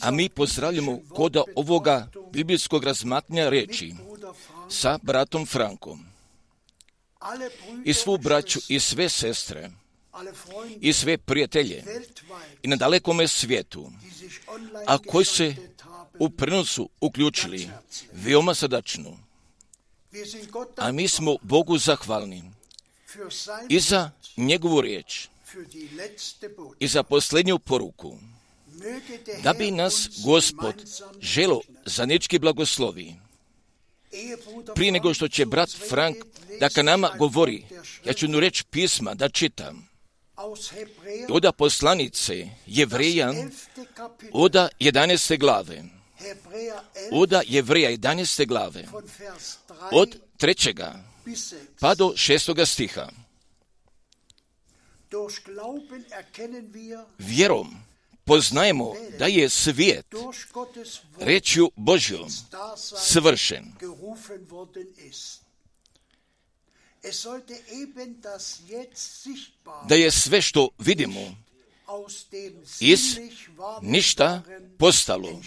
A mi pozdravljamo koda ovoga biblijskog razmatnja reči sa bratom Frankom. I svu braću i sve sestre i sve prijatelje i na dalekome svijetu, a koji se u prenosu uključili veoma srdačno. A mi smo Bogu zahvalni i za njegovu riječ i za posljednju poruku, da bi nas Gospod želo za nečki blagoslovi. Prije nego što će brat Frank da ka nama govori, ja ću nu reći pisma da čitam. Oda poslanice Jevreja, oda 11. glave. Oda Jevreja 11. glave. Od trećega pa do šestoga stiha. Vjerom poznajemo da je svijet rečju Božjom svršen. Da je sve što vidimo iz ništa postalo.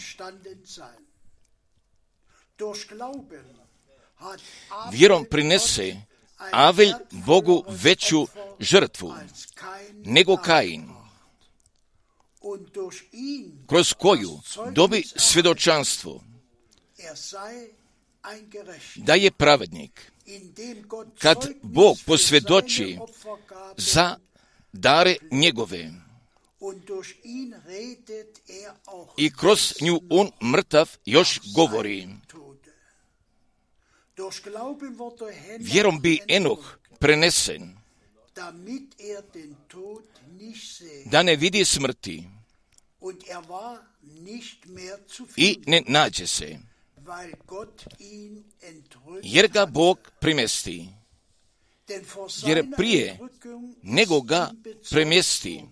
Vjerom prinese Avelj Bogu veću žrtvu nego Kain, kroz koju dobi svjedočanstvo da je pravednik. Kad Bog posvjedoči za dare njegove i kroz nju on mrtav još govori. Vjerom bi Enoh prenesen da ne vidi smrti i ne nađe se, jer ga Bog primesti. Jer prije nego ga premjesti,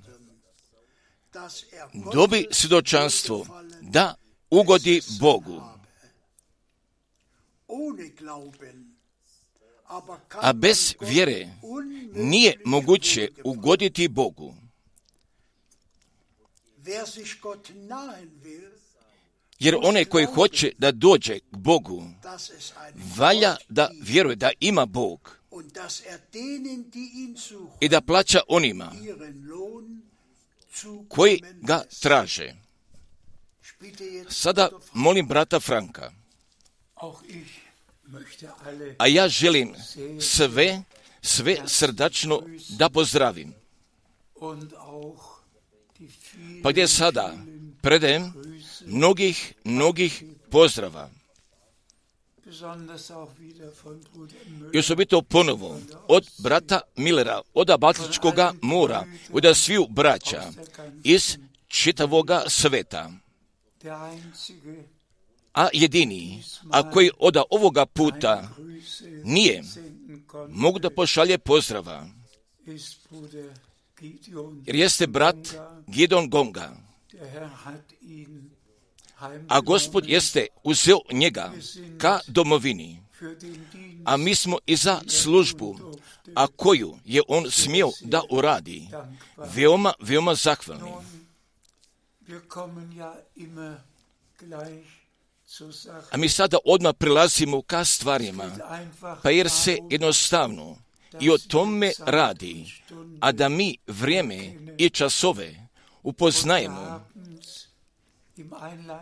dobi svjedočanstvo da ugodi Bogu. A bez vjere nije moguće ugoditi Bogu. Jer onaj koji hoće da dođe k Bogu, valja da vjeruje da ima Bog i da plaća onima koji ga traže. Sada molim brata Franka. A ja želim sve, sve srdačno da pozdravim. Pa gdje sada predajem mnogih, mnogih pozdrava. I osobito ponovo od brata Millera, od Baltičkoga mora, od sviju braća iz čitavoga sveta. A jedini, a koji od ovoga puta nije, mogu da pošalje pozdrava. Jer jeste brat Gidon Gonga. A gospod jeste uzeo njega ka domovini. A mi smo i za službu, a koju je on smio da uradi, veoma, veoma zahvalni. A mi sada odmah prilazimo ka stvarima, pa jer se jednostavno i o tome radi, a da mi vrijeme i časove upoznajemo.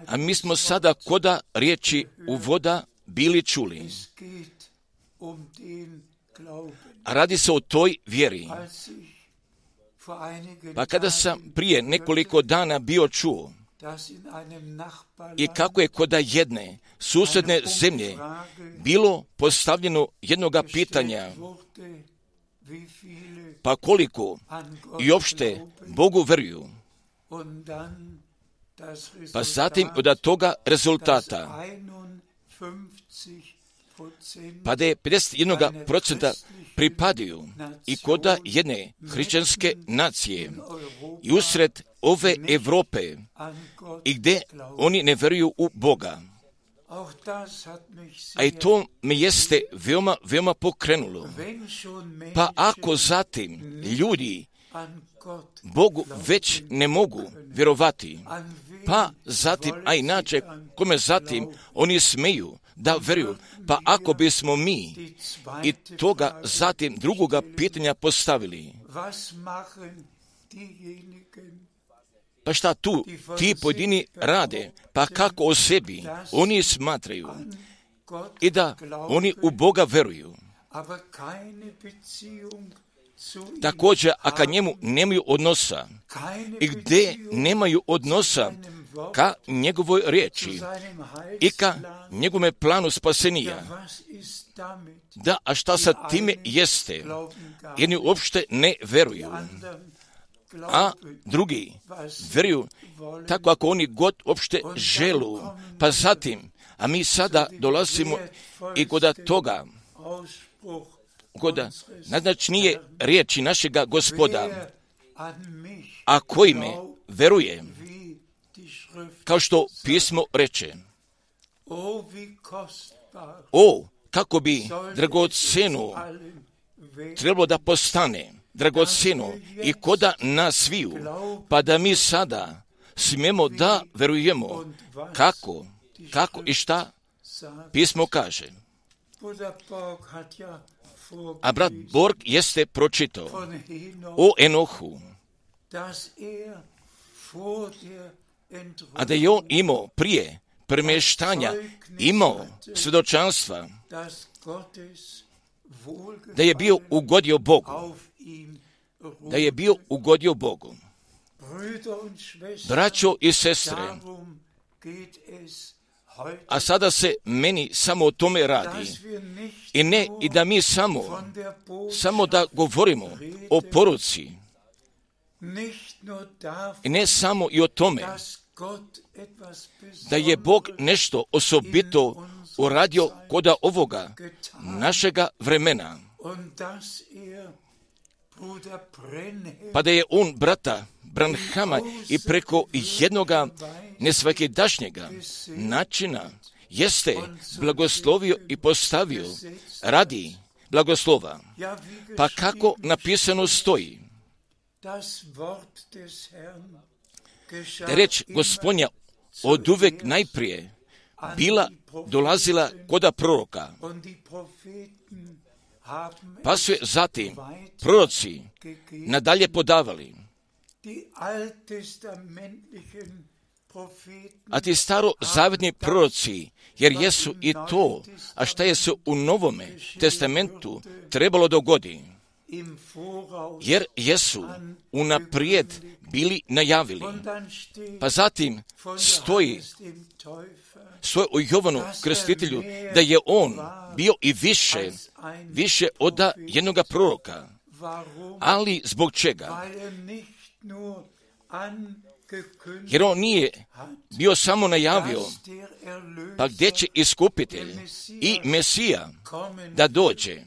A mi smo sada koda riječi u voda bili čuli. A radi se o toj vjeri. Pa kada sam prije nekoliko dana bio čuo i kako je koda jedne susjedne zemlje bilo postavljeno jednoga pitanja pa koliko i opšte Bogu veruju. Pa zatim od toga rezultata. pa da je 51% pripadaju i koda jedne hrišćanske nacije i usred ove Europe i gdje oni ne veruju u Boga. A i to me jeste veoma, veoma pokrenulo. Pa ako zatim ljudi Bogu već ne mogu vjerovati. Pa zatim, a inače, kome zatim oni smeju da vjeruju. Pa ako bismo mi i toga zatim drugoga pitanja postavili, pa šta tu ti pojedini rade? Pa kako o sebi? Oni smatraju i da oni u Boga veruju. Također, a kad njemu nemaju odnosa i gdje nemaju odnosa ka njegovoj riječi i ka njegovome planu spasenija. Da, a šta sa time jeste? Jedni uopšte ne veruju. A drugi veruju tako ako oni god uopšte želu. Pa zatim, a mi sada dolazimo i kod toga, kod najznačnije riječi našega gospoda, a koji me veruje, kao što pismo reče, o, kako bi dragocenu trebalo da postane dragocenu i koda nas sviju, pa da mi sada smijemo da verujemo kako, kako i šta pismo kaže. A brat Borg jeste pročitao o Enohu, a da je on imao prije premještanja, imao svjedočanstva, da je bio ugodio Bogu, da je bio ugodio Bogu. Braćo i sestre, a sada se meni samo o tome radi. I ne, i da mi samo, samo da govorimo o poruci. I ne samo i o tome da je Bog nešto osobito uradio koda ovoga našega vremena. Pa da je on brata Branhama i preko jednoga nesvakidašnjega načina jeste blagoslovio i postavio radi blagoslova. Pa kako napisano stoji? Da reč gospodnja od uvek najprije bila dolazila koda proroka. Pa su je zatim proroci nadalje podavali. A ti staro zavedni proroci, jer jesu i to, a šta je se u Novome testamentu trebalo dogodi, jer jesu unaprijed bili najavili. Pa zatim stoji stoji u Jovanu krstitelju da je on bio i više, više od jednoga proroka. Ali zbog čega? Jer on nije bio samo najavio, pa gdje će iskupitelj i Mesija da dođe,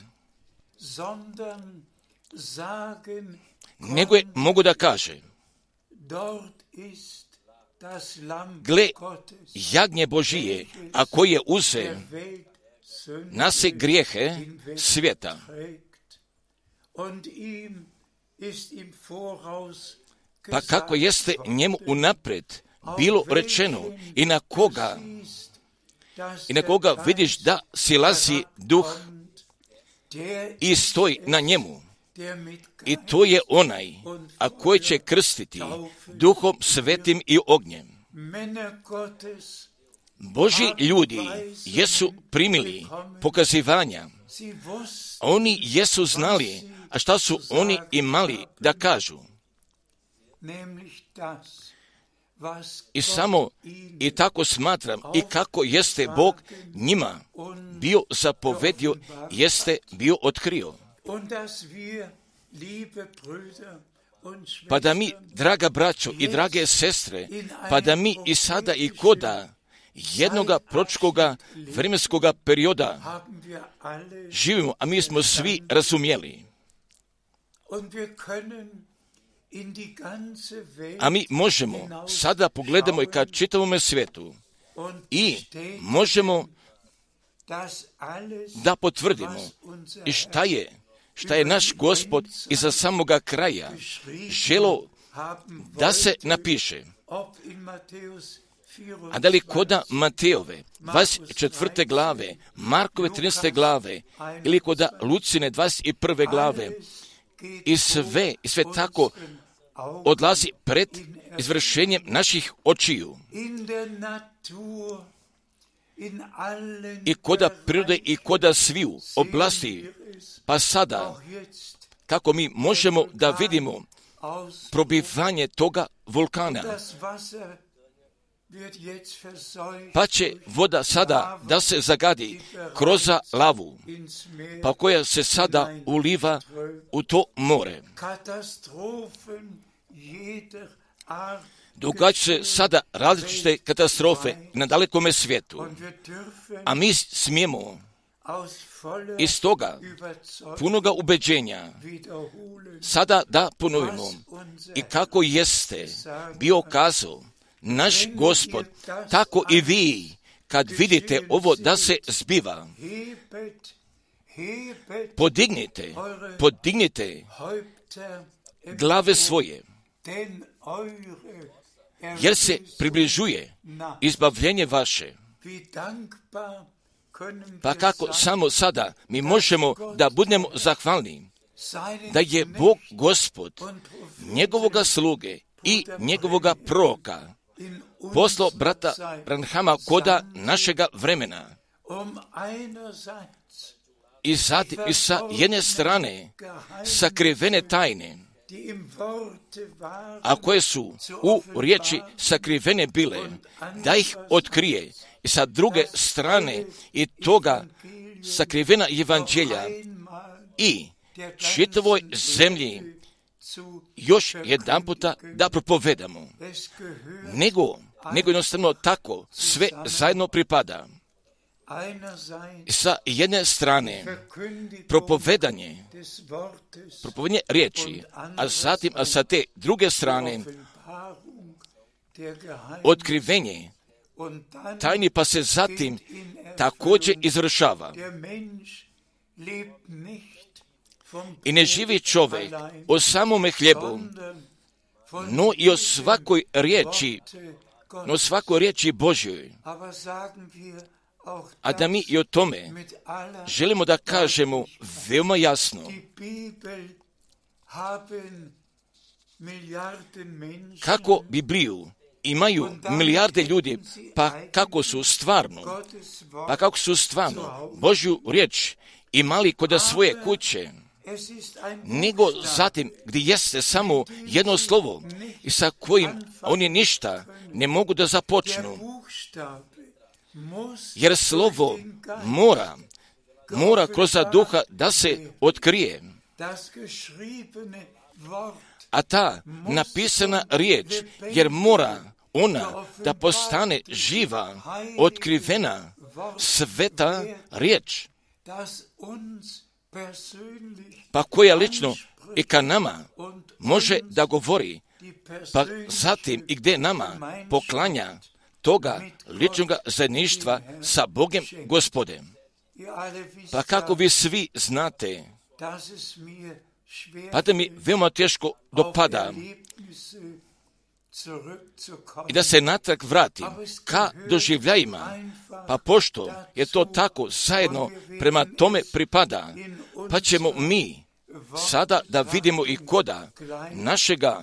nego je mogu da kaže, gle jagnje Božije, a koji je uze nase grijehe svijeta. Pa kako jeste njemu unapred bilo rečeno i na koga i na koga vidiš da silazi duh i stoji na njemu. I to je onaj, a koji će krstiti duhom svetim i ognjem. Boži ljudi jesu primili pokazivanja. Oni jesu znali, a šta su oni imali da kažu. I samo i tako smatram i kako jeste Bog njima bio zapovedio, jeste bio otkrio. Pa da mi, draga braćo i drage sestre, pa da mi i sada i koda jednoga pročkoga vremenskoga perioda živimo, a mi smo svi razumjeli. A mi možemo sada pogledamo i ka čitavome svijetu i možemo da potvrdimo i šta je šta je naš gospod iza samoga kraja želo da se napiše. A da li koda Mateove, 24. glave, Markove 13. glave, ili koda Lucine 21. glave, i sve, i sve tako odlazi pred izvršenjem naših očiju. I koda prirode i koda sviju oblasti, pa sada, kako mi možemo da vidimo probivanje toga vulkana, pa će voda sada da se zagadi kroz lavu, pa koja se sada uliva u to more. Događaju se sada različite katastrofe na dalekome svijetu, a mi smijemo iz toga punoga ubeđenja sada da ponovimo. I kako jeste bio kazao naš gospod, tako i vi, kad vidite ovo da se zbiva, podignite, podignite glave svoje, jer se približuje izbavljenje vaše. Pa kako samo sada mi možemo da budemo zahvalni da je Bog gospod njegovoga sluge i njegovoga proka poslao brata Branhama koda našega vremena. I zatim i sa jedne strane sakrivene tajne, a koje su u riječi sakrivene bile, da ih otkrije. I sa druge strane i toga sakrivena evanđelja i čitavoj zemlji još jedan puta da propovedamo. Nego, nego jednostavno tako sve zajedno pripada. Sa jedne strane propovedanje, propovedanje riječi, a zatim a sa te druge strane otkrivenje tajni pa se zatim također izvršava. I ne živi čovjek o samome hljebu, no i o svakoj riječi, no svakoj riječi Božjoj. A da mi i o tome želimo da kažemo veoma jasno. Kako Bibliju imaju milijarde ljudi, pa kako su stvarno, pa kako su stvarno Božju riječ imali kod svoje kuće, nego zatim gdje jeste samo jedno slovo i sa kojim oni ništa ne mogu da započnu. Jer slovo mora, mora kroz duha da se otkrije. A ta napisana riječ, jer mora ona da postane živa, otkrivena, sveta riječ pa koja lično i ka nama može da govori, pa zatim i gdje nama poklanja toga ličnog zajedništva sa Bogem gospodem. Pa kako vi svi znate, pa da mi veoma teško dopada i da se natrag vratim ka doživljajima, pa pošto je to tako zajedno prema tome pripada, pa ćemo mi sada da vidimo i koda našega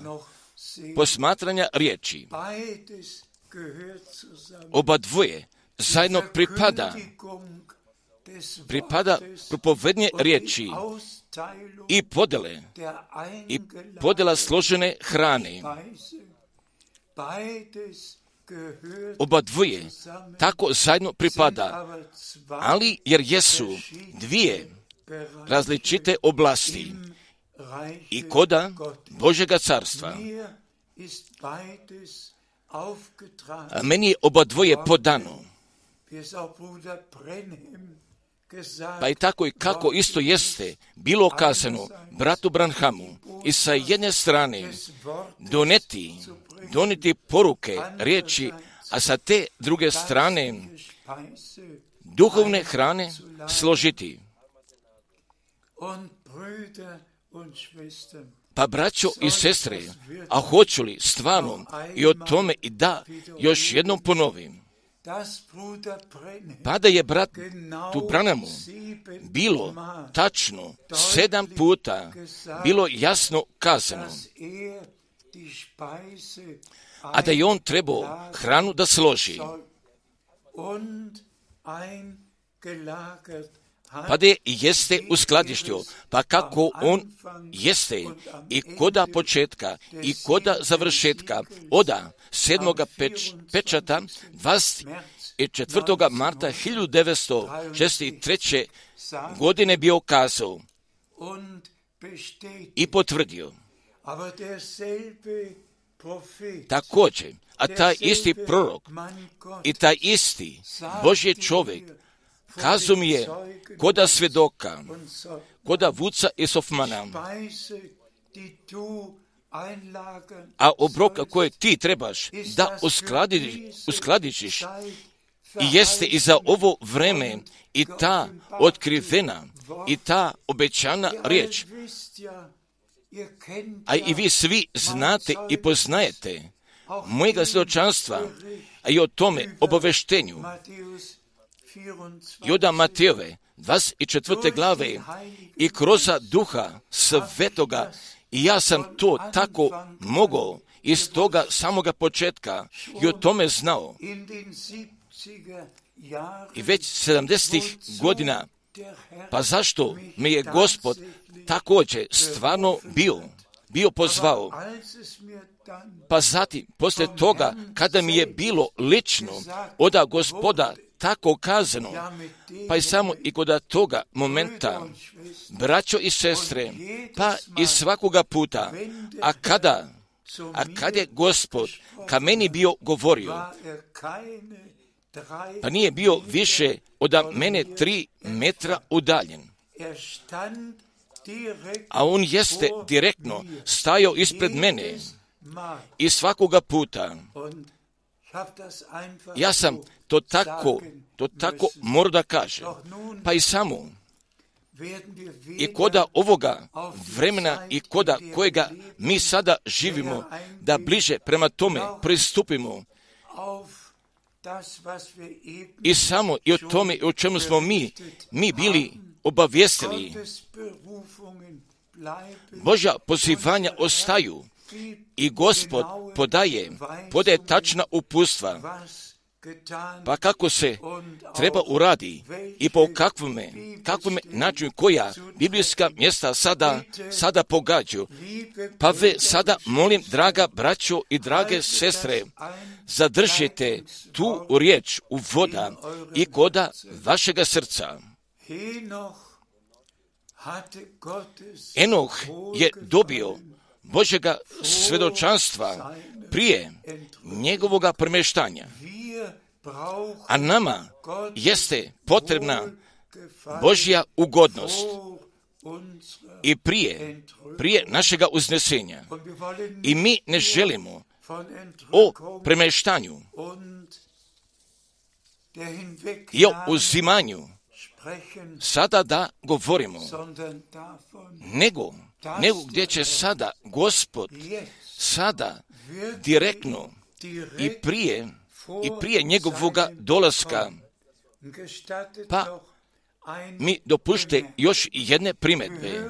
posmatranja riječi. Oba dvoje zajedno pripada pripada propovednje riječi i podele i podela složene hrane Oba dvoje tako zajedno pripada, ali jer jesu dvije različite oblasti i koda Božega carstva. A meni je oba dvoje podano. Pa i tako i kako isto jeste bilo kazano bratu Branhamu i sa jedne strane doneti doniti poruke, riječi, a sa te druge strane duhovne hrane složiti Pa braćo i sestre, a hoću li stvarno? I o tome i da još jednom ponovim, pa da je brat tu Branamu bilo tačno sedam puta bilo jasno kazano, a da je on trebao hranu da složi, pa da je jeste u skladištu, pa kako on jeste i koda početka i koda završetka oda sedmoga peč, pečata 24. marta 1963. godine bio kazao i potvrdio. Također, a taj isti prorok i taj isti Božji čovjek kazu mi je koda svedoka, koda vuca i sofmana, a obroka koje ti trebaš da uskladičiš i jeste i za ovo vreme i ta otkrivena i ta obećana riječ. A i vi svi znate i poznajete mojega svjedočanstva, i o tome obaveštenju. Joda Matejove, 24. glave, i kroz duha svetoga, i ja sam to tako mogao iz toga samoga početka i o tome znao. I već 70. godina, pa zašto me je gospod također stvarno bio, bio pozvao. Pa zatim, poslije toga, kada mi je bilo lično oda gospoda tako kazano, pa i samo i kod toga momenta, braćo i sestre, pa i svakoga puta, a kada, a kad je gospod ka meni bio govorio, pa nije bio više od mene tri metra udaljen. A on jeste direktno stajao ispred mene i svakoga puta. Ja sam to tako, to tako mora da kažem. Pa i samo i koda ovoga vremena i koda kojega mi sada živimo, da bliže prema tome pristupimo i samo i o tome o čemu smo mi, mi bili obavijestili. Božja pozivanja ostaju i gospod podaje, podaje tačna upustva, pa kako se treba uradi i po kakvome, kakvome načinu koja biblijska mjesta sada, sada pogađu. Pa ve sada molim, draga braćo i drage sestre, zadržite tu riječ u voda i koda vašega srca. Enoh je dobio Božega svedočanstva prije njegovoga premještanja. A nama jeste potrebna Božja ugodnost i prije, prije našega uznesenja. I mi ne želimo o premještanju i o uzimanju sada da govorimo, nego, nego gdje će sada Gospod sada direktno i prije i prije njegovoga dolaska. Pa mi dopušte još jedne primjedbe.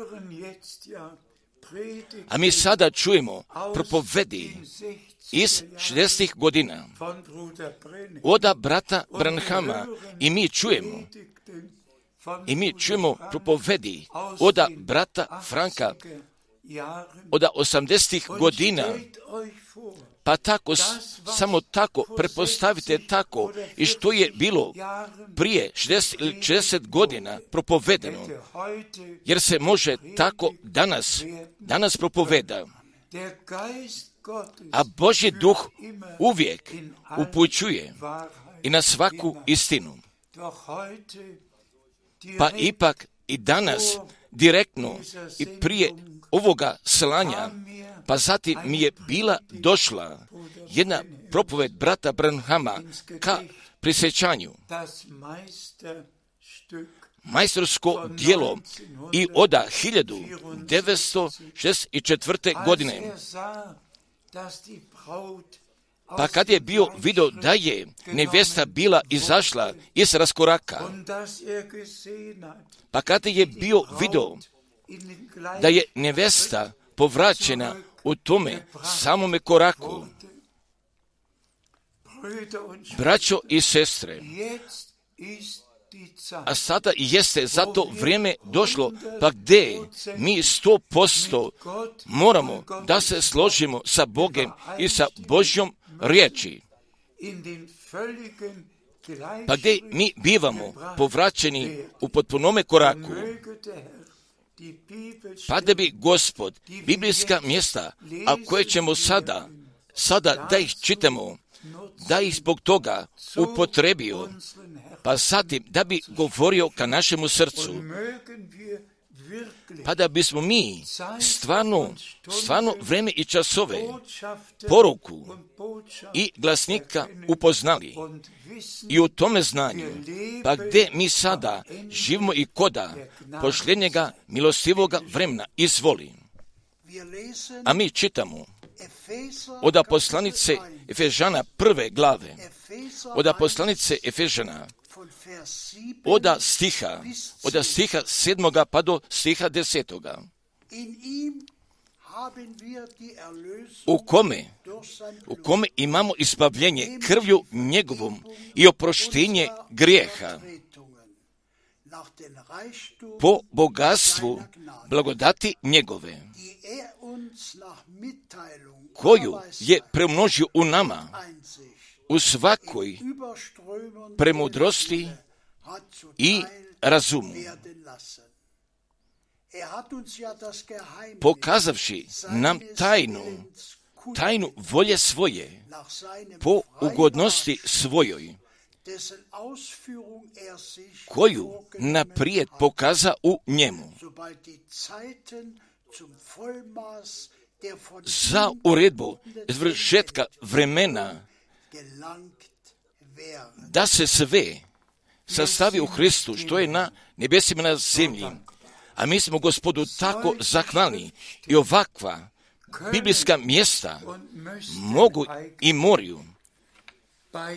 A mi sada čujemo propovedi iz 60. godina oda brata Branhama i mi čujemo i mi čujemo propovedi oda brata Franka oda 80. godina pa tako, samo tako, prepostavite tako i što je bilo prije 60 ili 60 godina propovedeno, jer se može tako danas, danas propoveda. A Božji duh uvijek upućuje i na svaku istinu. Pa ipak i danas direktno i prije ovoga slanja pa zatim mi je bila došla jedna propoved brata Branhama ka prisjećanju. majstorsko dijelo i oda 1964. godine. Pa kad je bio video da je nevesta bila izašla iz raskoraka, pa kad je bio video da je nevesta povraćena u tome samome koraku, braćo i sestre, a sada jeste zato vrijeme došlo, pa gdje mi sto posto moramo da se složimo sa Bogem i sa Božjom riječi. Pa gdje mi bivamo povraćeni u potpunome koraku, pa da bi gospod biblijska mjesta, a koje ćemo sada, sada da ih čitamo, da ih zbog toga upotrebio, pa zatim da bi govorio ka našemu srcu, pa da bismo mi stvarno, stvarno vreme i časove, poruku i glasnika upoznali i u tome znanju, pa gdje mi sada živimo i koda pošljenjega milostivoga vremena izvoli. A mi čitamo od poslanice Efežana prve glave, od poslanice Efežana od stiha, od stiha sedmoga pa do stiha desetoga. U kome, u kome imamo izbavljenje krvju njegovom i oproštenje grijeha. Po bogatstvu blagodati njegove, koju je premnožio u nama u svakoj premudrosti i razumu. Pokazavši nam tajnu, tajnu volje svoje, po ugodnosti svojoj, koju naprijed pokaza u njemu za uredbu izvršetka vremena da se sve sastavi u Hristu što je na nebesima na zemlji. A mi smo gospodu tako zahvalni i ovakva biblijska mjesta mogu i moraju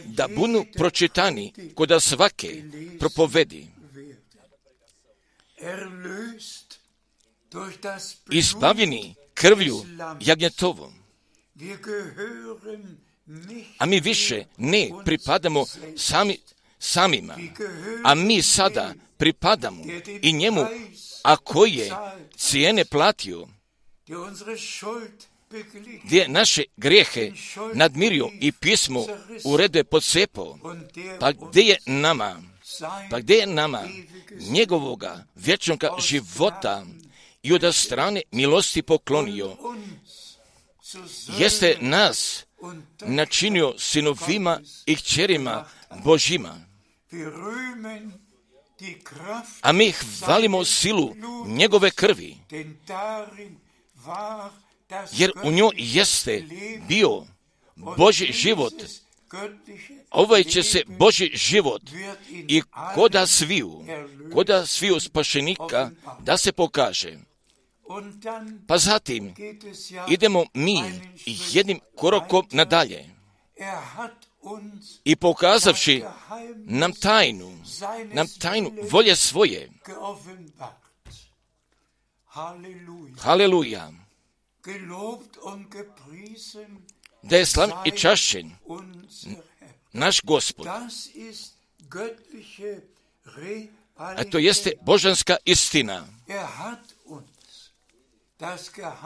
da budu pročitani kod svake propovedi. Izbavljeni krvlju jagnjetovom. A mi više ne pripadamo sami, samima, a mi sada pripadamo i njemu, a koji je cijene platio, gdje naše grijehe nadmirio i pismo urede pod sepo, pa gdje je nama, pa gdje je nama njegovoga vječnog života i od strane milosti poklonio, jeste nas načinio sinovima i kćerima Božima. A mi hvalimo silu njegove krvi, jer u njoj jeste bio Boži život. Ovaj će se Boži život i koda sviju, koda sviju spašenika da se pokaže. Pa zatim idemo mi jednim korakom nadalje. I pokazavši nam tajnu, nam tajnu volje svoje. Haleluja. Da je slav i čašćen naš gospod. A to jeste božanska istina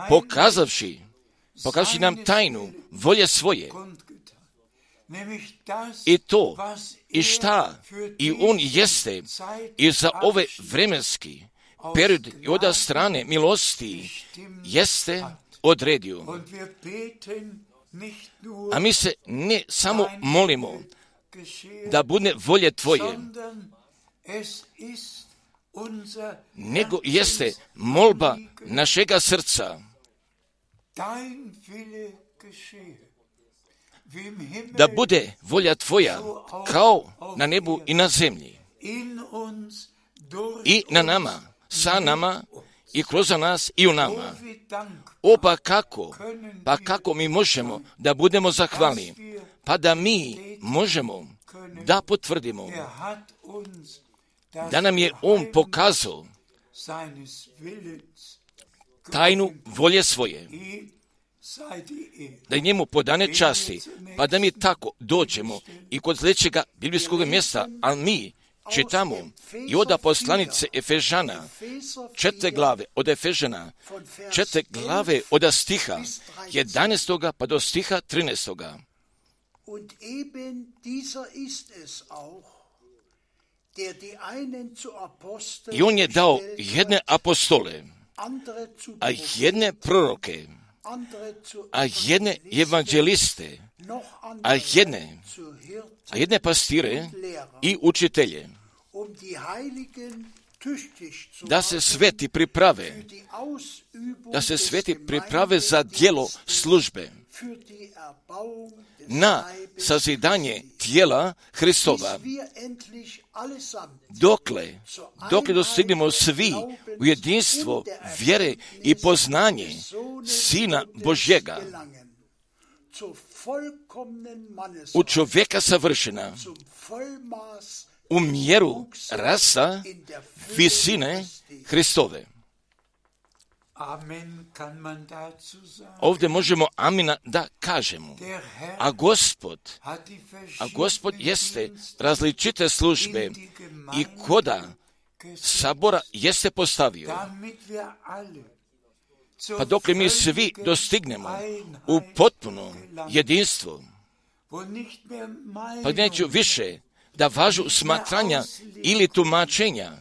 pokazavši, pokazavši nam tajnu volje svoje. I to, i šta, i on jeste, i za ove vremenski period i od strane milosti jeste odredio. A mi se ne samo molimo da bude volje Tvoje, nego jeste molba našega srca. Da bude volja Tvoja kao na nebu i na zemlji. i na nama, sa nama i kroz nas i u nama. O pa kako, pa kako mi možemo da budemo zahvalni, pa da mi možemo da potvrdimo da nam je On pokazao tajnu volje svoje, da njemu podane časti, pa da mi tako dođemo i kod sljedećega biblijskog mjesta, ali mi čitamo i od poslanice Efežana, četiri glave od Efežana, četiri glave od stiha 11. pa do stiha 13. I on je dao jedne apostole, a jedne proroke, a jedne evanđeliste, a jedne, a jedne pastire i učitelje, da se sveti priprave, da se sveti priprave za dijelo službe, na sazidanje tijela Hristova, dokle, dokle dostignemo svi u jedinstvo vjere i poznanje Sina Božjega, u čovjeka savršena, u mjeru rasa visine Hristove. Ovdje možemo amina da kažemo. A gospod, a gospod jeste različite službe i koda sabora jeste postavio. Pa dok mi svi dostignemo u potpuno jedinstvo, pa neću više da važu smatranja ili tumačenja,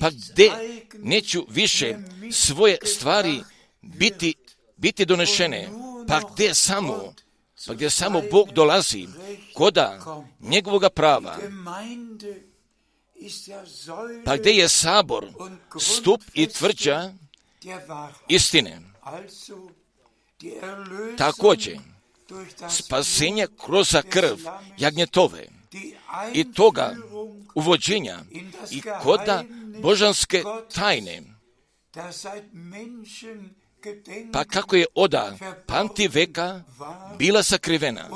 pa gdje neću više svoje stvari biti, biti donešene, pa gdje samo, pa gdje samo Bog dolazi, koda? Njegovoga prava, pa gdje je sabor, stup i tvrđa istine. Također, spasenje kroz krv jagnjetove i toga uvođenja i koda božanske tajne. Pa kako je oda pamti veka bila sakrivena.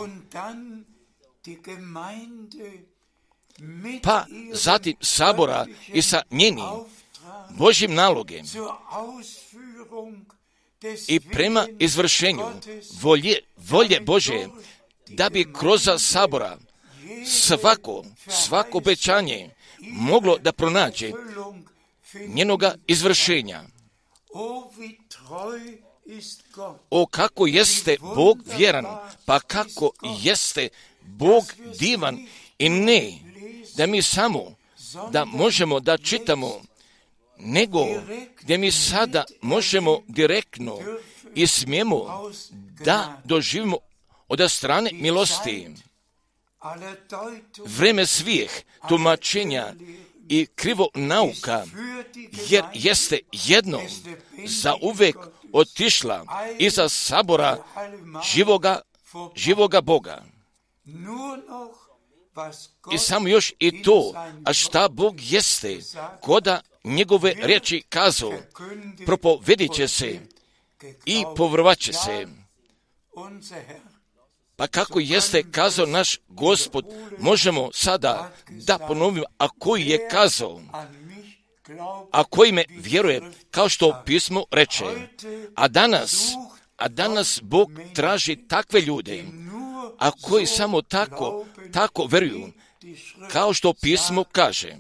Pa zatim sabora i sa njenim Božim nalogem i prema izvršenju volje, volje Bože da bi kroz sabora svako, svako obećanje moglo da pronađe njenoga izvršenja. O kako jeste Bog vjeran, pa kako jeste Bog divan i ne da mi samo da možemo da čitamo, nego gdje mi sada možemo direktno i smijemo da doživimo od strane milosti vreme svih tumačenja i krivo nauka, jer jeste jedno za uvek otišla iza sabora živoga, živoga Boga. I samo još i to, a šta Bog jeste, koda njegove riječi kazao, propovedit će se i povrvat će se. Pa kako jeste kazao naš gospod, možemo sada da ponovimo, a koji je kazao, a koji me vjeruje, kao što pismo reče. A danas, a danas Bog traži takve ljude, a koji samo tako, tako veruju, kao što pismo kaže.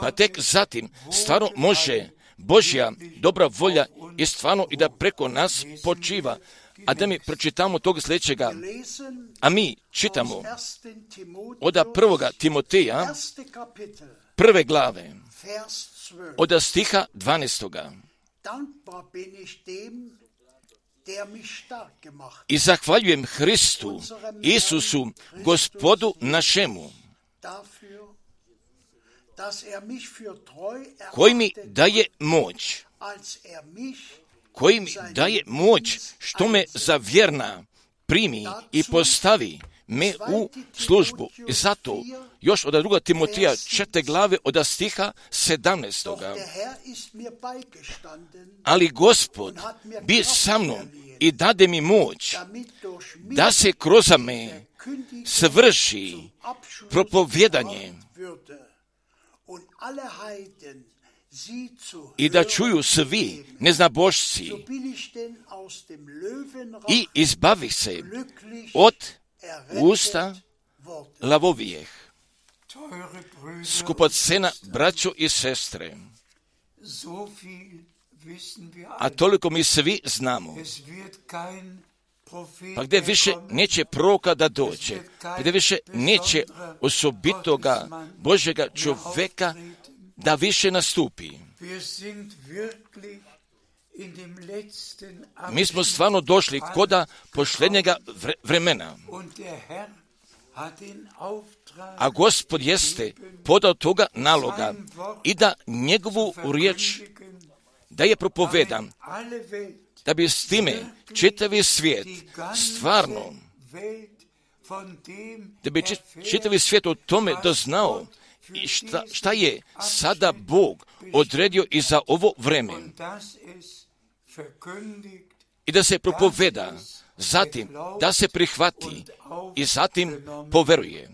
Pa tek zatim stvarno može Božja dobra volja i stvarno i da preko nas počiva a da mi pročitamo tog sljedećega, a mi čitamo od prvoga Timoteja, prve glave, od stiha 12. I zahvaljujem Hristu, Isusu, gospodu našemu, koji mi daje moć, koji mi daje moć što me za vjerna primi i postavi me u službu. I zato još od druga Timotija četiri glave od stiha 17. Ali gospod bi sa mnom i dade mi moć da se kroz me svrši propovjedanje i da čuju svi neznabošci i izbavi se od usta lavovijeh. Skupocena, braćo i sestre, a toliko mi svi znamo, pa gdje više neće proka da dođe, gdje više neće osobitoga Božega čoveka da više nastupi. Mi smo stvarno došli koda pošljednjega vremena. A gospod jeste podao toga naloga i da njegovu riječ da je propovedam, da bi s time čitavi svijet stvarno, da bi čitavi svijet o tome doznao i šta, šta je sada Bog odredio i za ovo vreme. I da se propoveda, zatim da se prihvati i zatim poveruje.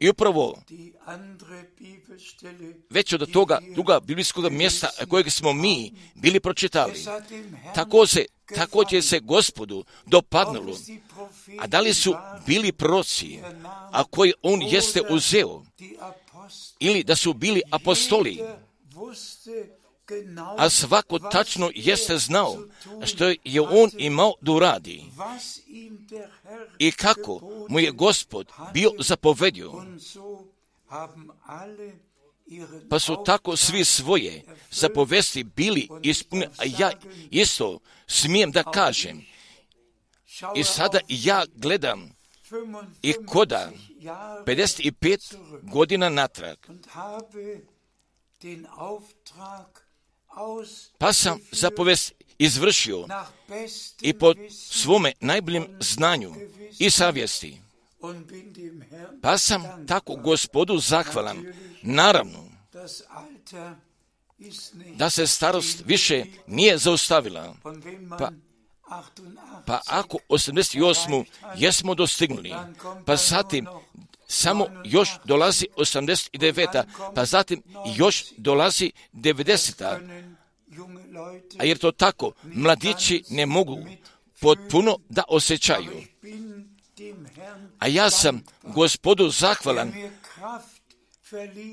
I upravo već od toga druga biblijskog mjesta kojeg smo mi bili pročitali, tako se, također se gospodu dopadnulo. A da li su bili proci, a koji on jeste uzeo, ili da su bili apostoli, a svako tačno jeste znao što je on imao da uradi i kako mu je gospod bio zapovedio. Pa su tako svi svoje zapovesti bili ispunjeni, a ja isto smijem da kažem. I sada ja gledam i koda 55 godina natrag pa sam zapovest izvršio i po svome najboljem znanju i savjesti. Pa sam tako gospodu zahvalan. Naravno, da se starost više nije zaustavila. Pa, pa ako 88. jesmo dostignuli, pa zatim samo još dolazi 89. pa zatim još dolazi 90. A jer to tako, mladići ne mogu potpuno da osjećaju. A ja sam gospodu zahvalan,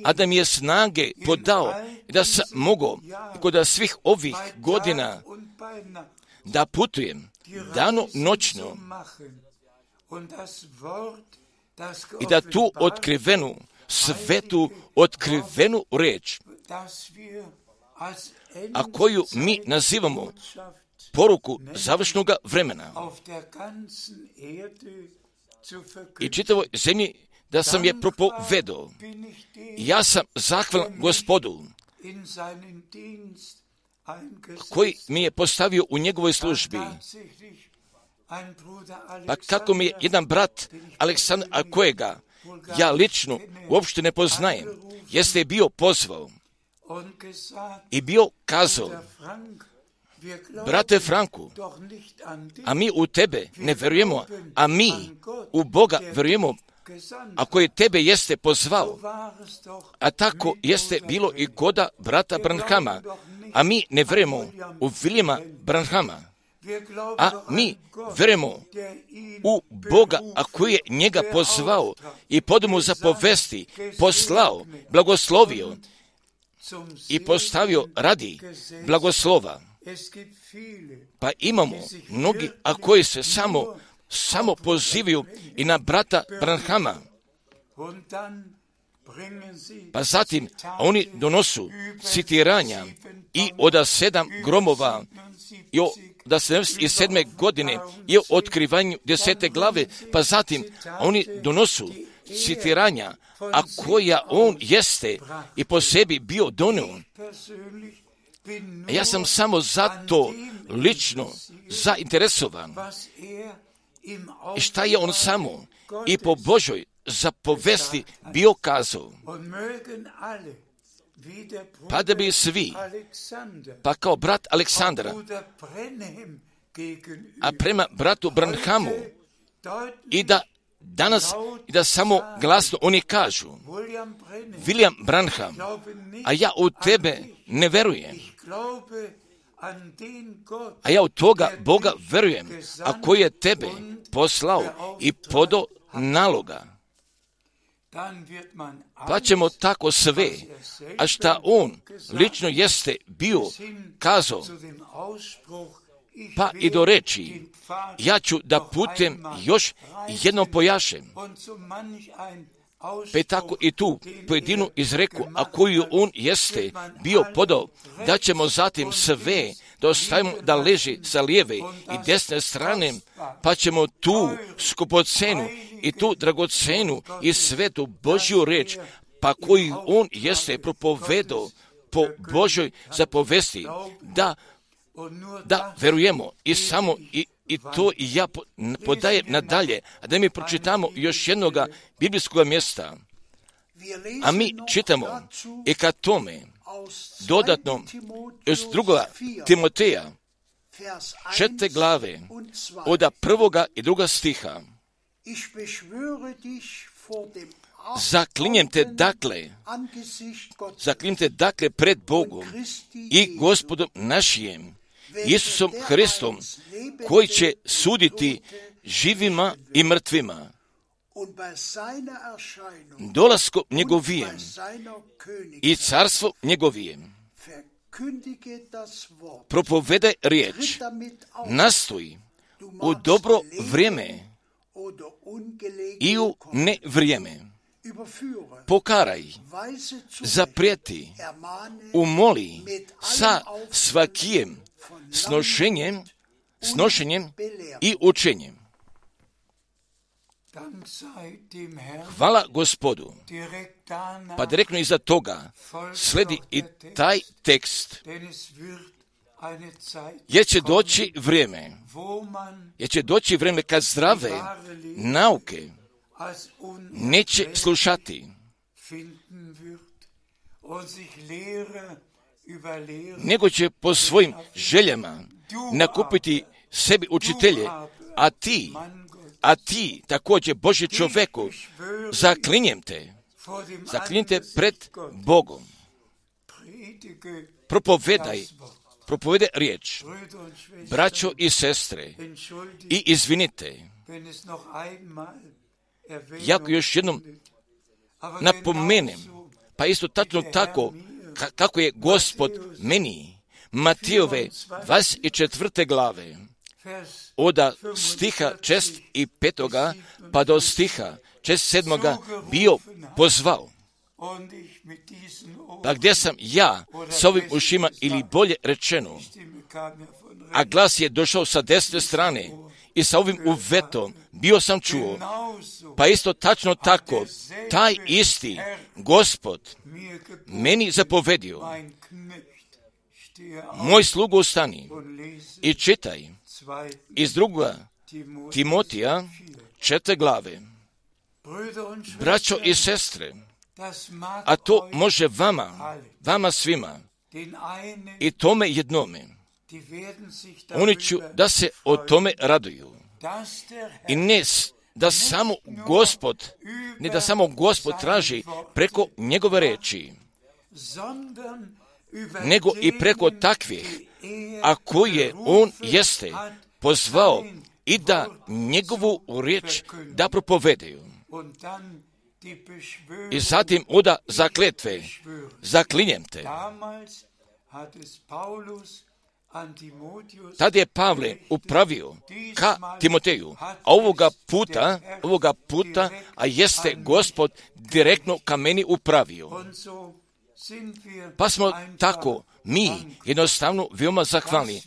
a da mi je snage podao da sam mogao kod svih ovih godina da putujem dano noćno i da tu otkrivenu, svetu otkrivenu reč, a koju mi nazivamo poruku završnog vremena. i čitavoj zemlji da sam je propovedao. Ja sam zahvalan gospodu koji mi je postavio u njegovoj službi pa kako mi je jedan brat Aleksandar, kojega ja lično uopšte ne poznajem, jeste bio pozvao i bio kazao, brate Franku, a mi u tebe ne verujemo, a mi u Boga verujemo, a koji tebe jeste pozvao, a tako jeste bilo i koda brata Branhama, a mi ne verujemo u Viljema Branhama a mi verujemo u Boga, a koji je njega pozvao i pod mu zapovesti, poslao, blagoslovio i postavio radi blagoslova. Pa imamo mnogi, a koji se samo, samo pozivaju i na brata Branhama. Pa zatim oni donosu citiranja i od sedam gromova i da i sedme godine i o otkrivanju desete glave, pa zatim oni donosu citiranja, a koja on jeste i po sebi bio donio. Ja sam samo zato lično zainteresovan i šta je on samo i po Božoj zapovesti bio kazao. Pa da bi svi, pa kao brat Aleksandra, a prema bratu Branhamu, i da danas, i da samo glasno oni kažu, William Branham, a ja u tebe ne verujem, a ja u toga Boga verujem, a koji je tebe poslao i podo naloga pa ćemo tako sve, a šta on lično jeste bio kazao, pa i do reči, ja ću da putem još jednom pojašem. Pa tako i tu pojedinu izreku, a koju on jeste bio podao, da ćemo zatim sve da ostavimo da leži sa lijeve i desne strane, pa ćemo tu skupocenu i tu dragocenu i svetu Božju reč, pa koju on jeste propovedao po Božoj zapovesti, da, da verujemo i samo i, i to i ja podajem nadalje, a da mi pročitamo još jednoga biblijskog mjesta. A mi čitamo i ka tome dodatno iz drugoga Timoteja četiri glave od prvoga i druga stiha. Zaklinjem te dakle, zaklinjem te dakle pred Bogom i gospodom našijem, Isusom Hristom, koji će suditi živima i mrtvima. Dolaskom njegovijem i carstvo njegovijem. Propovedaj riječ, nastoji u dobro vrijeme i u ne vrijeme. Pokaraj, zaprijeti, umoli sa svakijem snošenjem, snošenjem i učenjem. Hvala gospodu. Pa direktno iza toga sledi i taj tekst. Jer će doći vrijeme, jer će doći vrijeme kad zdrave nauke neće slušati, nego će po svojim željama nakupiti sebi učitelje, a ti, a ti također Boži čoveku, zaklinjem te, zaklinjem te pred Bogom. Propovedaj, propovedaj riječ, braćo i sestre, i izvinite, jako još jednom napomenem, pa isto tačno tako, kako je gospod meni, Matijove 24. glave, oda stiha čest i petoga, pa do stiha čest sedmoga bio pozvao. Pa gdje sam ja? s ovim ušima ili bolje rečeno, a glas je došao sa desne strane i sa ovim uvetom bio sam čuo, pa isto tačno tako, taj isti gospod meni zapovedio, moj slugu ostani i čitaj iz druga Timotija četiri glave. Braćo i sestre, a to može vama, vama svima, i tome jednome. Oni ću da se o tome raduju. I ne da samo gospod, ne da samo gospod traži preko njegove reči, nego i preko takvih, a koje on jeste pozvao i da njegovu riječ da propovedaju. I zatim uda zakletve, zaklinjem te. Tad je Pavle upravio ka Timoteju, a ovoga puta, ovoga puta, a jeste gospod direktno ka meni upravio. Pa smo tako, mi, jednostavno, veoma zahvalni.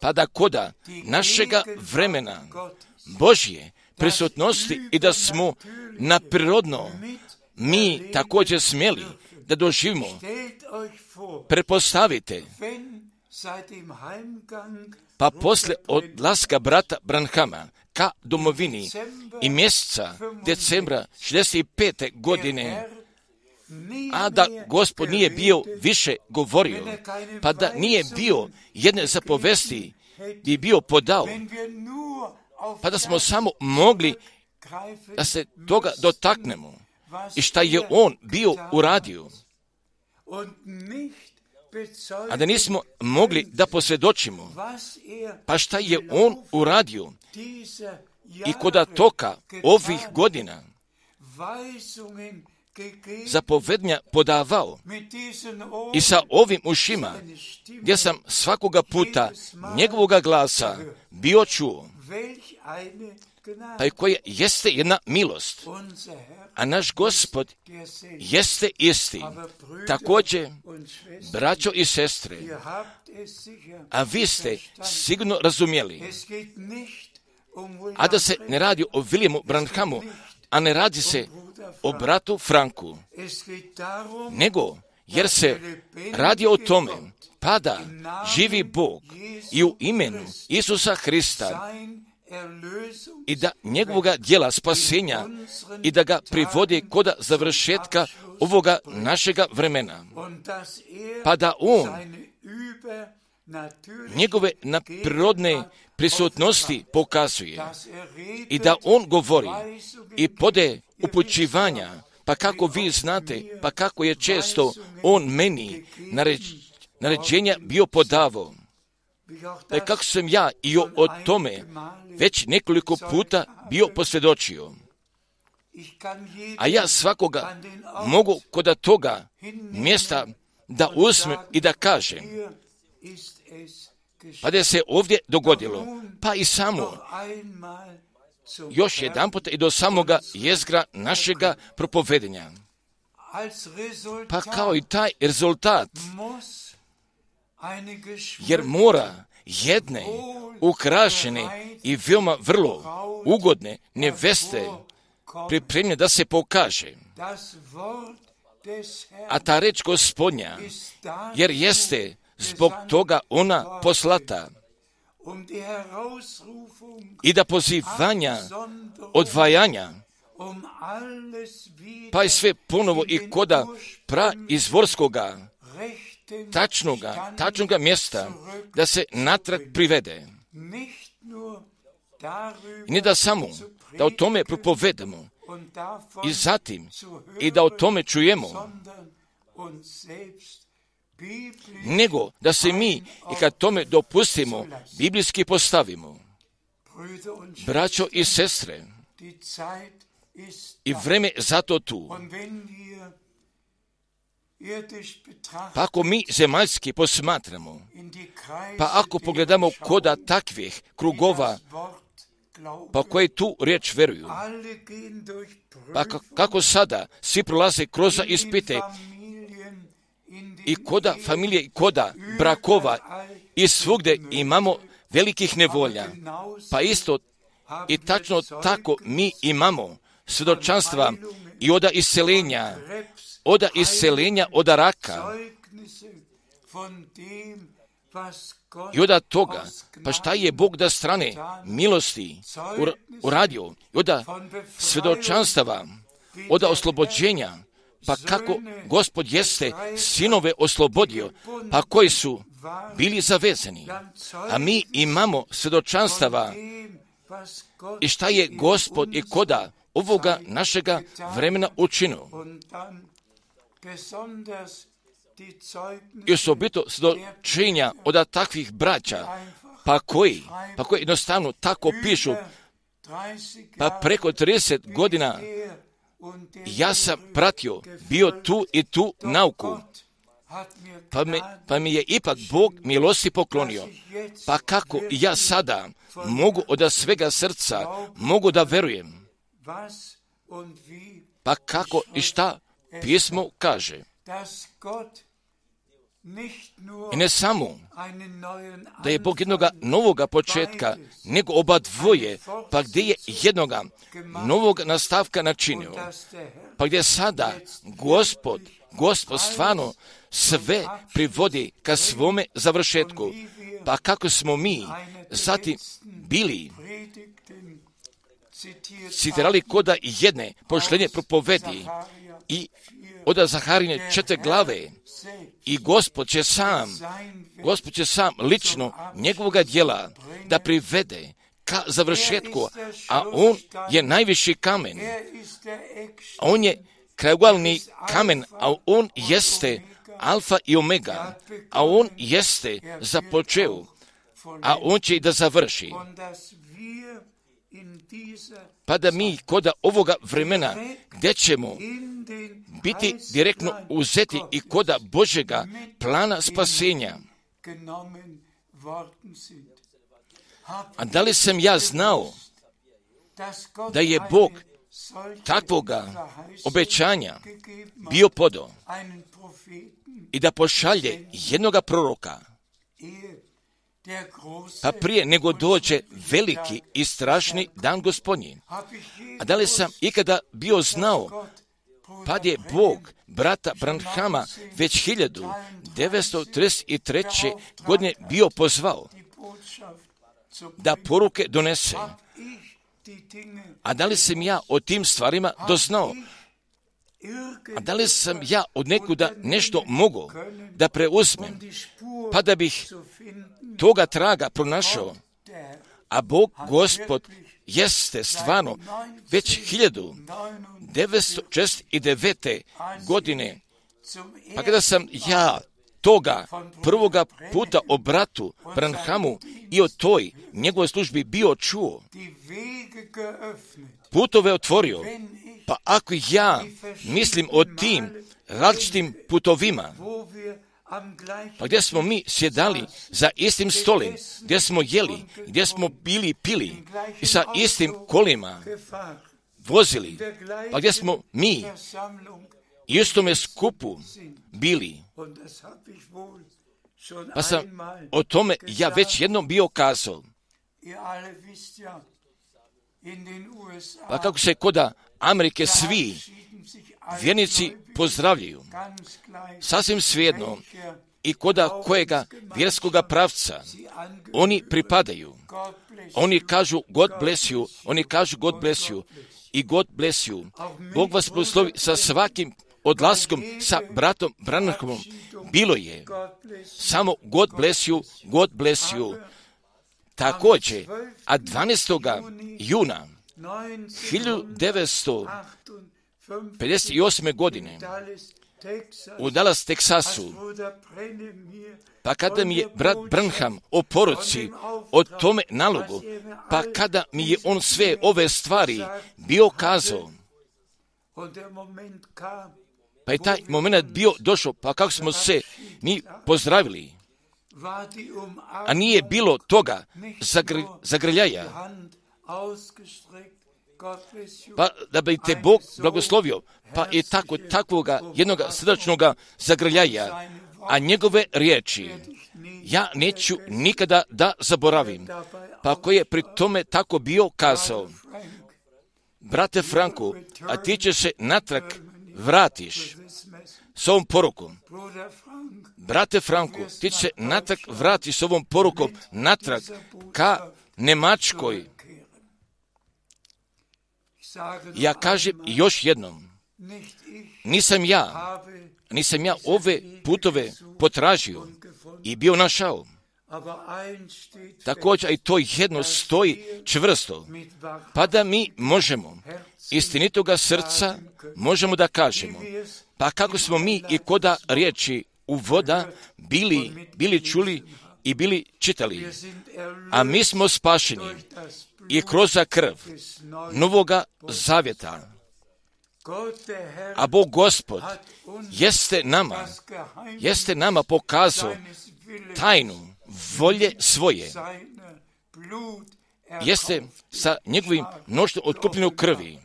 Pa da koda našega vremena Božje prisutnosti i da smo na prirodno mi također smjeli da doživimo. Prepostavite, pa posle odlaska brata Branhama ka domovini i mjeseca decembra 65. godine, a da gospod nije bio više govorio, pa da nije bio jedne zapovesti bi bio podao, pa da smo samo mogli da se toga dotaknemo i šta je on bio uradio, a da nismo mogli da posvjedočimo, pa šta je on uradio i koda toka ovih godina zapovednja podavao i sa ovim ušima gdje sam svakoga puta njegovoga glasa bio čuo, pa i koja jeste jedna milost, a naš gospod jeste isti. Također, braćo i sestre, a vi ste sigurno razumjeli, a da se ne radi o Williamu Branhamu, a ne radi se o bratu Franku, nego jer se radi o tome pada živi Bog i u imenu Isusa Hrista i da njegovoga dijela spasenja i da ga privodi kod završetka ovoga našega vremena. Pa da on njegove naprirodne prisutnosti pokazuje i da on govori i pode upućivanja, pa kako vi znate, pa kako je često on meni naređenja bio podavo. Pa kako sam ja i o tome već nekoliko puta bio posvjedočio. A ja svakoga mogu kod toga mjesta da uzmem i da kažem, pa da se ovdje dogodilo, pa i samo još jedan put i do samoga jezgra našega propovedenja. Pa kao i taj rezultat, jer mora jedne ukrašene i veoma vrlo ugodne neveste pripremljene da se pokaže. A ta reč gospodnja, jer jeste zbog toga ona poslata i da pozivanja, odvajanja, pa i sve ponovo i koda pra izvorskoga, tačnoga, tačnoga mjesta, da se natrag privede. Ne da samo da o tome propovedamo i zatim i da o tome čujemo, nego da se mi i kad tome dopustimo, biblijski postavimo. Braćo i sestre, i vreme zato tu. Pa ako mi zemaljski posmatramo, pa ako pogledamo koda takvih krugova, pa koji tu riječ veruju, pa kako sada svi prolaze kroz ispite i koda familije i koda brakova i svugdje imamo velikih nevolja. Pa isto i tačno tako mi imamo svjedočanstva i oda iselenja, oda iselenja oda raka i oda toga, pa šta je Bog da strane milosti uradio, i oda svjedočanstava, oda oslobođenja, pa kako gospod jeste sinove oslobodio, pa koji su bili zavezani. A mi imamo svjedočanstava. I šta je gospod i koda ovoga našega vremena učinio. I osobito svjedočenja od takvih braća, pa koji, pa koji jednostavno tako pišu, pa preko 30 godina ja sam pratio, bio tu i tu nauku, pa, me, pa mi je ipak Bog milosti poklonio. Pa kako ja sada mogu od svega srca, mogu da verujem. Pa kako i šta pismo kaže. I ne samo da je Bog jednoga novoga početka, nego oba dvoje, pa gdje je jednoga novog nastavka načinio, pa gdje sada Gospod Gospod stvarno sve privodi ka svome završetku. Pa kako smo mi zatim bili citirali koda jedne pošljenje propovedi i od Zaharine četiri glave. i gospod će sam, gospod će sam lično njegovoga djela da privede ka završetku, a on je najviši kamen. On je krajugalni kamen, a on jeste alfa i omega, a on jeste započeo, a on će i da završi. Pa da mi koda ovoga vremena gdje ćemo biti direktno uzeti i koda Božega plana spasenja. A da li sam ja znao da je Bog takvoga obećanja bio podo i da pošalje jednoga proroka pa prije nego dođe veliki i strašni dan gospodnji. A da li sam ikada bio znao pa je Bog brata Branhama već 1933. godine bio pozvao da poruke donese. A da li sam ja o tim stvarima doznao? A da li sam ja od nekuda nešto mogu da preuzmem, pa da bih toga traga pronašao? A Bog, Gospod, jeste stvarno već 1969. godine, pa kada sam ja toga prvoga puta o bratu Branhamu i o toj njegovoj službi bio čuo, putove otvorio, pa ako ja mislim o tim različitim putovima, pa gdje smo mi sjedali za istim stolem, gdje smo jeli, gdje smo bili pili i sa istim kolima vozili, pa gdje smo mi istome skupu bili. Pa sam o tome ja već jednom bio kazao. Pa kako se koda Amerike svi vjernici pozdravljaju, sasvim svijedno i koda kojega vjerskoga pravca oni pripadaju. Oni kažu God bless you, oni kažu God bless you. I God bless you. Bog vas poslovi sa svakim odlaskom sa bratom Branhamom. Bilo je. Samo God bless you, God bless you. Također, a 12. juna 1958. godine u Dallas, Teksasu, pa kada mi je brat Branham o poruci, o tome nalogu, pa kada mi je on sve ove stvari bio kazao, pa je taj moment bio došao, pa kako smo se mi pozdravili, a nije bilo toga zagr, zagrljaja, pa da bi te Bog blagoslovio, pa je tako takvoga jednog srdačnog zagrljaja, a njegove riječi ja neću nikada da zaboravim, pa ko je pri tome tako bio kazao, brate Franku, a ti će se natrag vratiš s ovom porukom. Brate Franku, ti se natrag vratiš s ovom porukom, natrag ka Nemačkoj. Ja kažem još jednom, nisam ja, nisam ja ove putove potražio i bio našao. Također i to jedno stoji čvrsto, pa da mi možemo istinitoga srca možemo da kažemo, pa kako smo mi i koda riječi u voda bili, bili čuli i bili čitali, a mi smo spašeni i kroz krv novoga zavjeta. A Bog Gospod jeste nama, jeste nama pokazao tajnu volje svoje. Jeste sa njegovim mnoštvom otkupljenu krvi.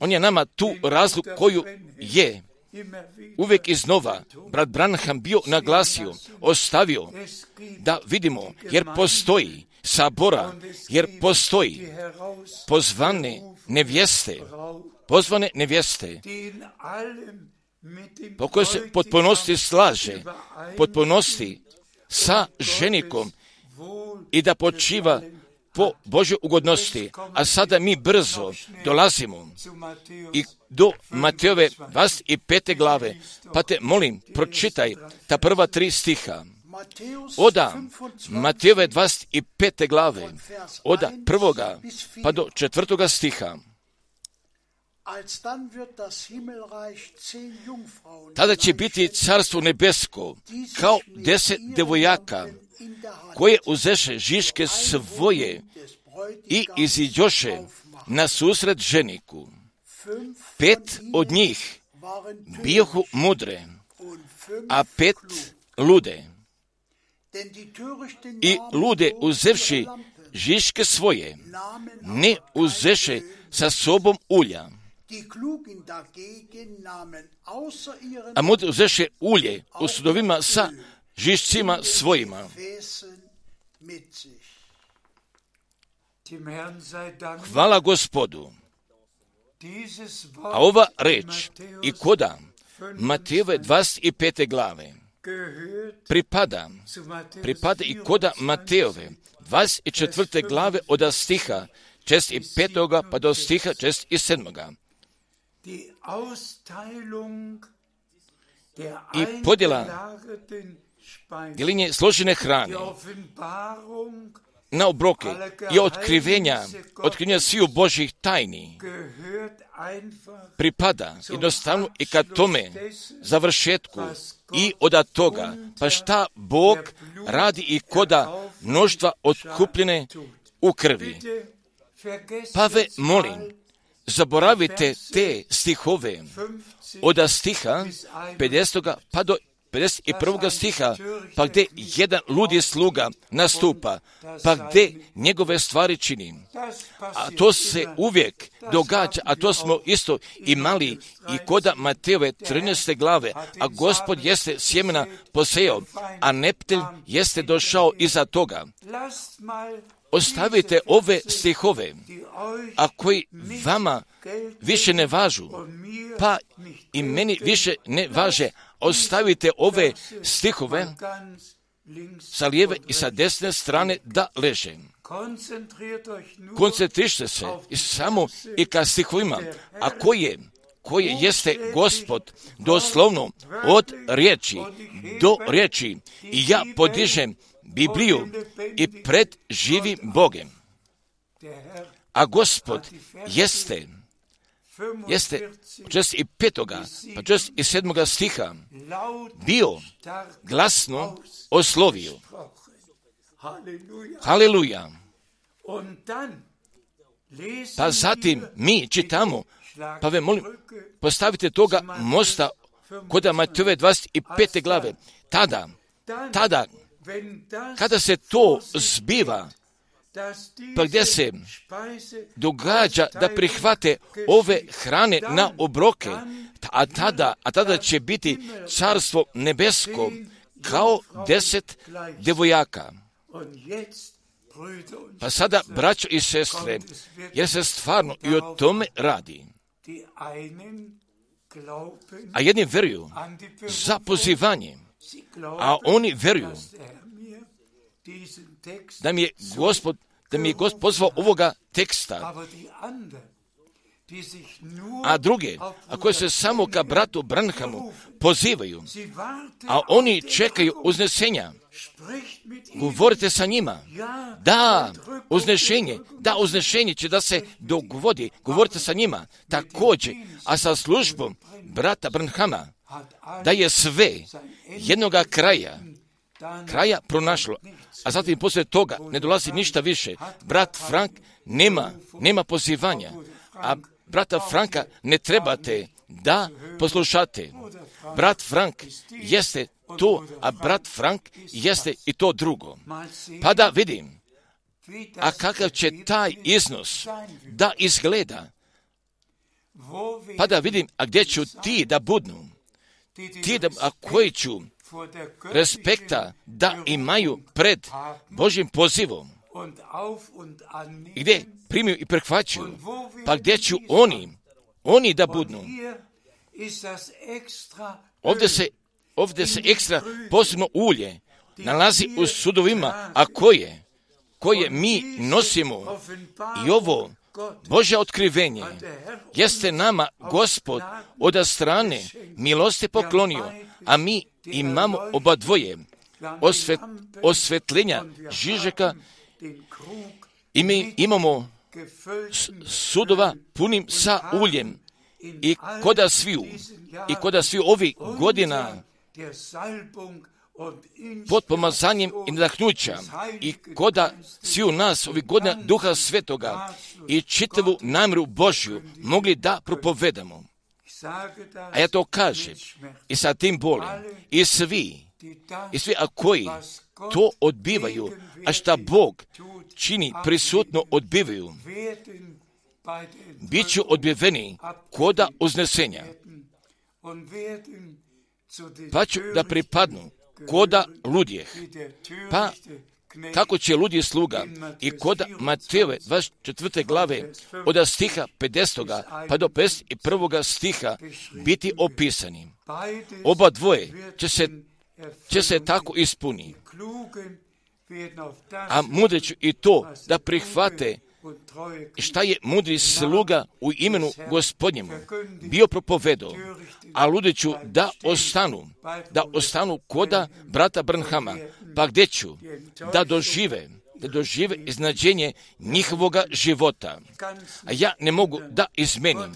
On je nama tu razliku koju je. Uvijek iznova brat Branham bio naglasio, ostavio da vidimo, jer postoji sabora, jer postoji pozvane nevjeste, pozvane nevjeste, po kojoj se potpunosti slaže, potpunosti sa ženikom i da počiva po Božoj ugodnosti. A sada mi brzo dolazimo i do Mateove 25. glave. Pa te molim, pročitaj ta prva tri stiha. Oda Matejove 25. glave, oda prvoga pa do četvrtoga stiha. Tada će biti carstvo nebesko kao deset devojaka koje uzeše žiške svoje i iziđoše na susret ženiku. Pet od njih bijohu mudre, a pet lude. I lude uzevši žiške svoje, ne uzeše sa sobom ulja. A mudre uzeše ulje u sudovima sa žišcima svojima. Hvala gospodu. A ova reč i koda Matejove 25. glave pripada, pripada i koda Matejove 24. glave od stiha čest i petoga pa do stiha čest i sedmoga. I podjela dijeljenje složene hrane na obroke i otkrivenja, otkrivenja sviju Božih tajni. pripada jednostavno i kad tome završetku i od toga, pa šta Bog radi i koda mnoštva otkupljene u krvi. Pa ve molim, zaboravite te stihove od stiha 50. pa do 51. stiha, pa gdje jedan ludi sluga nastupa, pa gdje njegove stvari čini. A to se uvijek događa, a to smo isto imali i koda Mateove 13. glave, a gospod jeste sjemena posejao, a neptelj jeste došao iza toga. Ostavite ove stihove, a koji vama više ne važu, pa i meni više ne važe, ostavite ove stihove sa lijeve i sa desne strane da leže. Koncentrište se i samo i ka stihovima, a koje, koje jeste gospod doslovno od riječi do riječi i ja podižem Bibliju i pred živim Bogem. A gospod jeste jeste čest i petoga, pa čest i sedmoga stiha bio glasno oslovio. Haleluja. Pa zatim mi čitamo, pa ve molim, postavite toga mosta kod Matove 25. glave. Tada, tada, kada se to zbiva, pa gdje se događa da prihvate ove hrane na obroke, a tada, a tada će biti carstvo nebesko kao deset devojaka. Pa sada, braćo i sestre, jer se stvarno i o tome radi. A jedni veruju za pozivanje, a oni veruju da mi je gospod, da mi je gospod pozvao ovoga teksta. A druge, a koje se samo ka bratu Branhamu pozivaju, a oni čekaju uznesenja, govorite sa njima. Da, uznešenje, da, uznešenje će da se dogodi, govorite sa njima. Također, a sa službom brata Branhama, da je sve jednoga kraja, kraja pronašlo, a zatim poslije toga ne dolazi ništa više. Brat Frank nema, nema pozivanja, a brata Franka ne trebate da poslušate. Brat Frank jeste to, a brat Frank jeste i to drugo. Pa da vidim, a kakav će taj iznos da izgleda, pa da vidim, a gdje ću ti da budnu, ti da, a koji ću respekta da imaju pred Božim pozivom. Gdje primiju i prehvaćaju, pa gdje ću oni oni da budu. Ovdje se, ovdje se ekstra posebno ulje nalazi u sudovima, a koje? Koje mi nosimo i ovo Bože otkrivenje. Jeste nama Gospod od strane milosti poklonio, a mi imamo oba dvoje. osvet, osvetljenja Žižeka i mi imamo sudova punim sa uljem. i koda sviju i koda sviju ovih godina pod pomazanjem i nadahnuća i koda svi u nas ovih godina duha svetoga i čitavu namjeru Božju mogli da propovedamo. A ja to kažem i sa tim bolim. I svi, i svi a koji to odbivaju, a šta Bog čini prisutno odbivaju, bit ću odbiveni koda uznesenja, pa ću da pripadnu koda ludjeh. Pa kako će ludje sluga i koda Matejove 24. glave od stiha 50. pa do 51. stiha biti opisani. Oba dvoje će se, će se tako ispuni. A mudri i to da prihvate šta je mudri sluga u imenu gospodnjemu? Bio propovedo, a ludiću da ostanu, da ostanu koda brata Brnhama, pa gdje ću? Da dožive, da dožive iznađenje njihovoga života. A ja ne mogu da izmenim.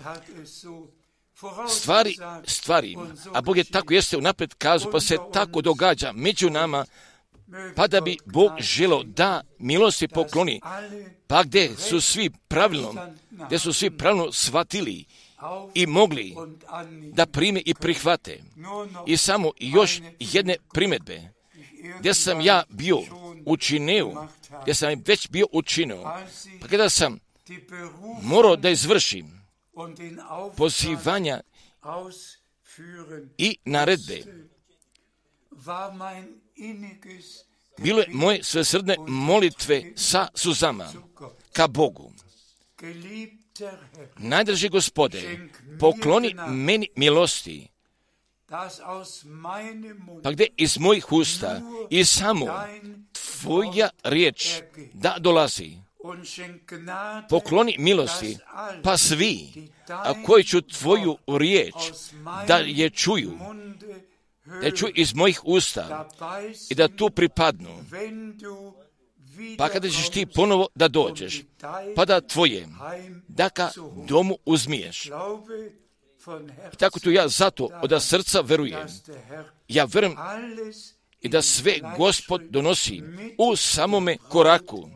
Stvari, stvari, a Bog je tako jeste unapred kazu, pa se tako događa među nama, pa da bi Bog želo da milosti pokloni, pa gdje su svi pravilno, gdje su svi pravilno shvatili i mogli da prime i prihvate. I samo još jedne primjedbe, gdje sam ja bio učinio, gdje sam već bio učinio, pa kada sam morao da izvršim pozivanja i naredbe, bilo je moje svesrdne molitve sa suzama ka Bogu. Najdrži gospode, pokloni meni milosti, pa gdje iz mojih usta i samo tvoja riječ da dolazi. Pokloni milosti, pa svi, a koji ću tvoju riječ da je čuju, da čuju iz mojih usta i da tu pripadnu. Pa kada ćeš ti ponovo da dođeš, pa da tvoje, da ka domu uzmiješ. I tako tu ja zato od srca verujem. Ja verujem i da sve gospod donosi u samome koraku,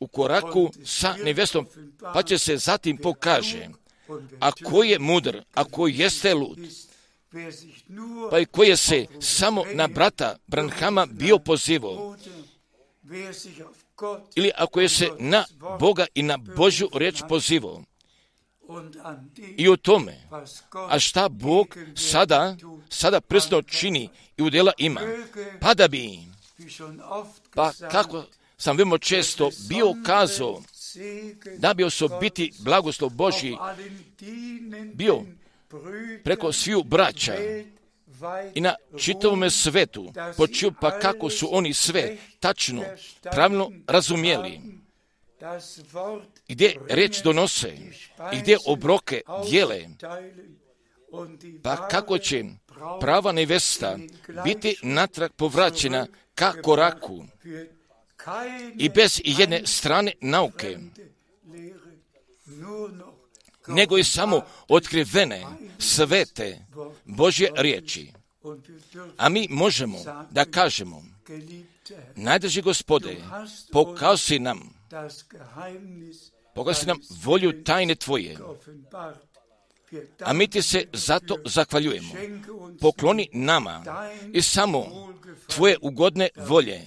u koraku sa nevestom, pa će se zatim pokaže, a ko je mudr, a ko jeste lud, pa i koji je se samo na brata Branhama bio pozivao, ili ako je se na Boga i na Božju reč pozivao, i o tome, a šta Bog sada, sada prsno čini i udjela ima, pa da bi, pa kako sam veoma često bio kazao, da bi osobiti blagoslov Božji bio preko sviju braća i na čitavome svetu počiju pa kako su oni sve tačno, pravilno razumijeli gdje reč donose i gdje obroke dijele, pa kako će prava nevesta biti natrag povraćena ka koraku i bez jedne strane nauke, nego i samo otkrivene svete Božje riječi. A mi možemo da kažemo, najdrži gospode, pokazi nam, pokazi nam volju tajne Tvoje, a mi ti se zato zahvaljujemo. Pokloni nama i samo Tvoje ugodne volje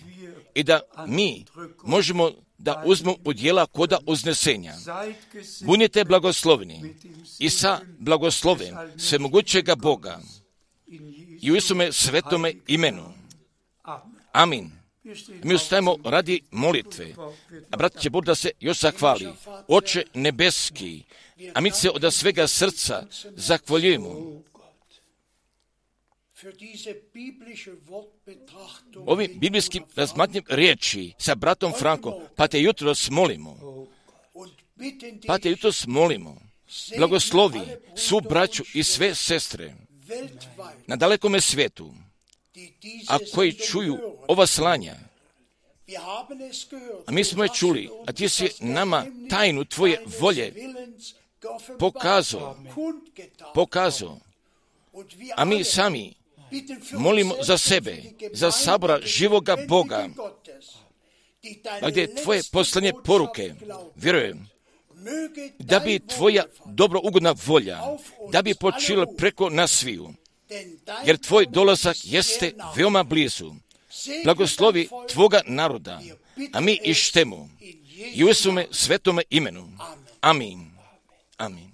i da mi možemo da uzmu udjela koda uznesenja. Bunite blagoslovni i sa blagoslovem svemogućega Boga i u Isume svetome imenu. Amin. Mi ostajemo radi molitve. A brat će Bog da se još zahvali. Oče nebeski, a mi se od svega srca zahvaljujemo. Ovim biblijskim razmatnjem riječi sa bratom Frankom, pa te jutro molimo, pa te jutro molimo, blagoslovi svu braću i sve sestre na dalekome svijetu, a koji čuju ova slanja, a mi smo je čuli, a ti si nama tajnu tvoje volje pokazao, pokazao, a mi sami molimo za sebe, za sabora živoga Boga, a gdje tvoje poslanje poruke, vjerujem, da bi tvoja dobro ugodna volja, da bi počila preko nas sviju, jer tvoj dolazak jeste veoma blizu. Blagoslovi tvoga naroda, a mi ištemu i u svome svetome imenu. Amin. Amin.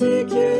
seek you.